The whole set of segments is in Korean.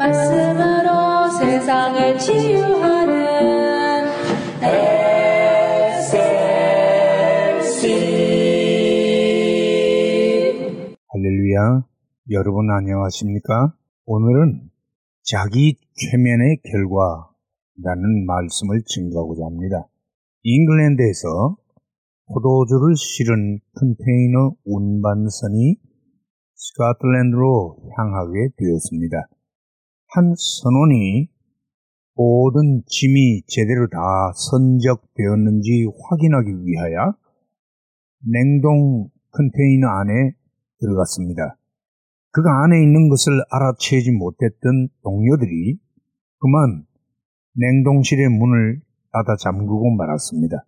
말씀으로 세상을 치유하는 SLC 할렐루야. 여러분 안녕하십니까? 오늘은 자기 최면의 결과라는 말씀을 증거하고자 합니다. 잉글랜드에서 포도주를 실은 컨테이너 운반선이 스코틀랜드로 향하게 되었습니다. 한 선원이 모든 짐이 제대로 다 선적되었는지 확인하기 위하여 냉동 컨테이너 안에 들어갔습니다. 그가 안에 있는 것을 알아채지 못했던 동료들이 그만 냉동실의 문을 닫아 잠그고 말았습니다.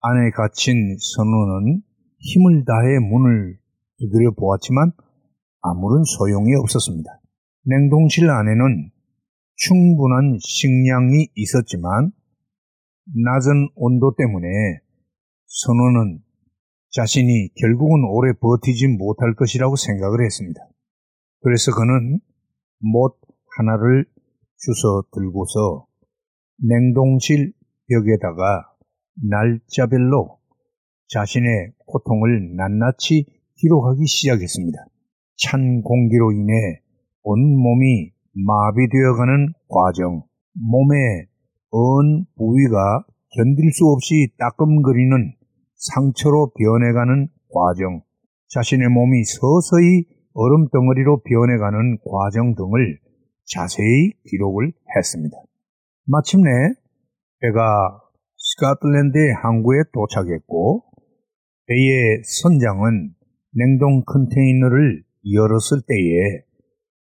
안에 갇힌 선우는 힘을 다해 문을 두드려 보았지만 아무런 소용이 없었습니다. 냉동실 안에는 충분한 식량이 있었지만 낮은 온도 때문에 선우는 자신이 결국은 오래 버티지 못할 것이라고 생각을 했습니다. 그래서 그는 못 하나를 주워 들고서 냉동실 벽에다가 날짜별로 자신의 고통을 낱낱이 기록하기 시작했습니다. 찬 공기로 인해 온 몸이 마비되어가는 과정, 몸의 언 부위가 견딜 수 없이 따끔거리는 상처로 변해가는 과정, 자신의 몸이 서서히 얼음 덩어리로 변해가는 과정 등을 자세히 기록을 했습니다. 마침내 배가 스코틀랜드의 항구에 도착했고 배의 선장은 냉동 컨테이너를 열었을 때에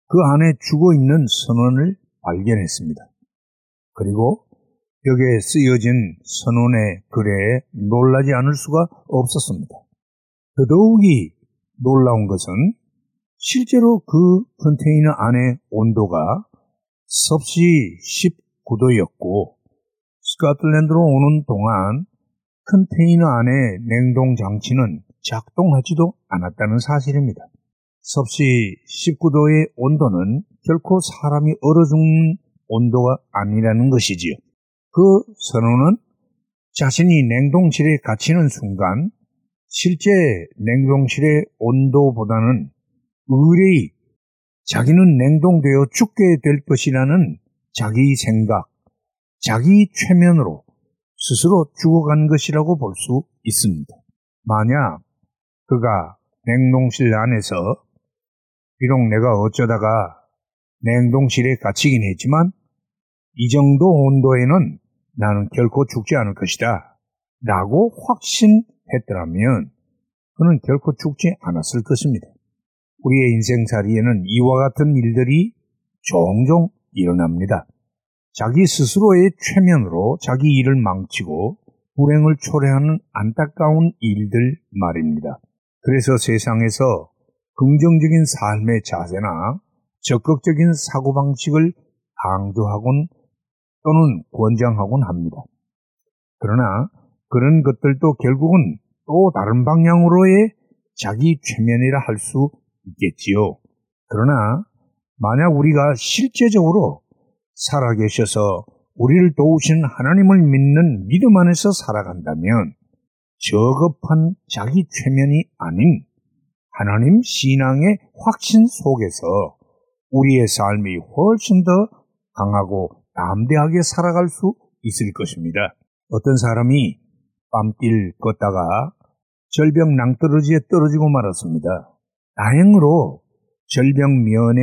그 안에 죽어 있는 선원을 발견했습니다. 그리고 벽에 쓰여진 선원의 글에 놀라지 않을 수가 없었습니다. 더더욱이 놀라운 것은 실제로 그 컨테이너 안의 온도가 섭씨 19도였고 스코틀랜드로 오는 동안 컨테이너 안의 냉동 장치는 작동하지도 않았다는 사실입니다. 섭씨 19도의 온도는 결코 사람이 얼어 죽는 온도가 아니라는 것이지요. 그 선우는 자신이 냉동실에 갇히는 순간 실제 냉동실의 온도보다는 의뢰이 자기는 냉동되어 죽게 될 것이라는 자기 생각, 자기 최면으로 스스로 죽어간 것이라고 볼 수 있습니다. 만약 그가 냉동실 안에서 비록 내가 어쩌다가 냉동실에 갇히긴 했지만 이 정도 온도에는 나는 결코 죽지 않을 것이다. 라고 확신했더라면 그는 결코 죽지 않았을 것입니다. 우리의 인생살이에는 이와 같은 일들이 종종 일어납니다. 자기 스스로의 최면으로 자기 일을 망치고 불행을 초래하는 안타까운 일들 말입니다. 그래서 세상에서 긍정적인 삶의 자세나 적극적인 사고방식을 강조하곤 또는 권장하곤 합니다. 그러나 그런 것들도 결국은 또 다른 방향으로의 자기 최면이라 할 수 있겠지요. 그러나 만약 우리가 실제적으로 살아계셔서 우리를 도우신 하나님을 믿는 믿음 안에서 살아간다면 저급한 자기 최면이 아닌 하나님 신앙의 확신 속에서 우리의 삶이 훨씬 더 강하고 담대하게 살아갈 수 있을 것입니다. 어떤 사람이 밤길 걷다가 절벽 낭떠러지에 떨어지고 말았습니다. 다행으로 절벽 면에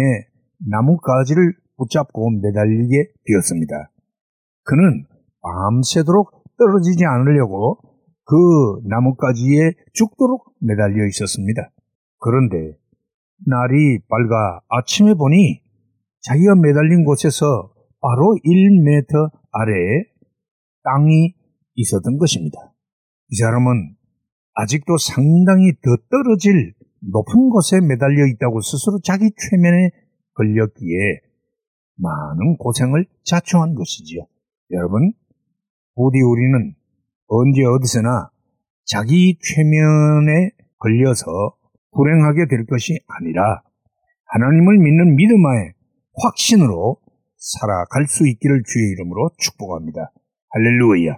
나뭇가지를 붙잡고 매달리게 되었습니다. 그는 밤새도록 떨어지지 않으려고 그 나뭇가지에 죽도록 매달려 있었습니다. 그런데 날이 밝아 아침에 보니 자기가 매달린 곳에서 바로 1m 아래에 땅이 있었던 것입니다. 이 사람은 아직도 상당히 더 떨어질 높은 곳에 매달려 있다고 스스로 자기 최면에 걸렸기에 많은 고생을 자초한 것이지요. 여러분, 부디 우리는 언제 어디서나 자기 최면에 걸려서 불행하게 될 것이 아니라 하나님을 믿는 믿음 하에 확신으로 살아갈 수 있기를 주의 이름으로 축복합니다. 할렐루야.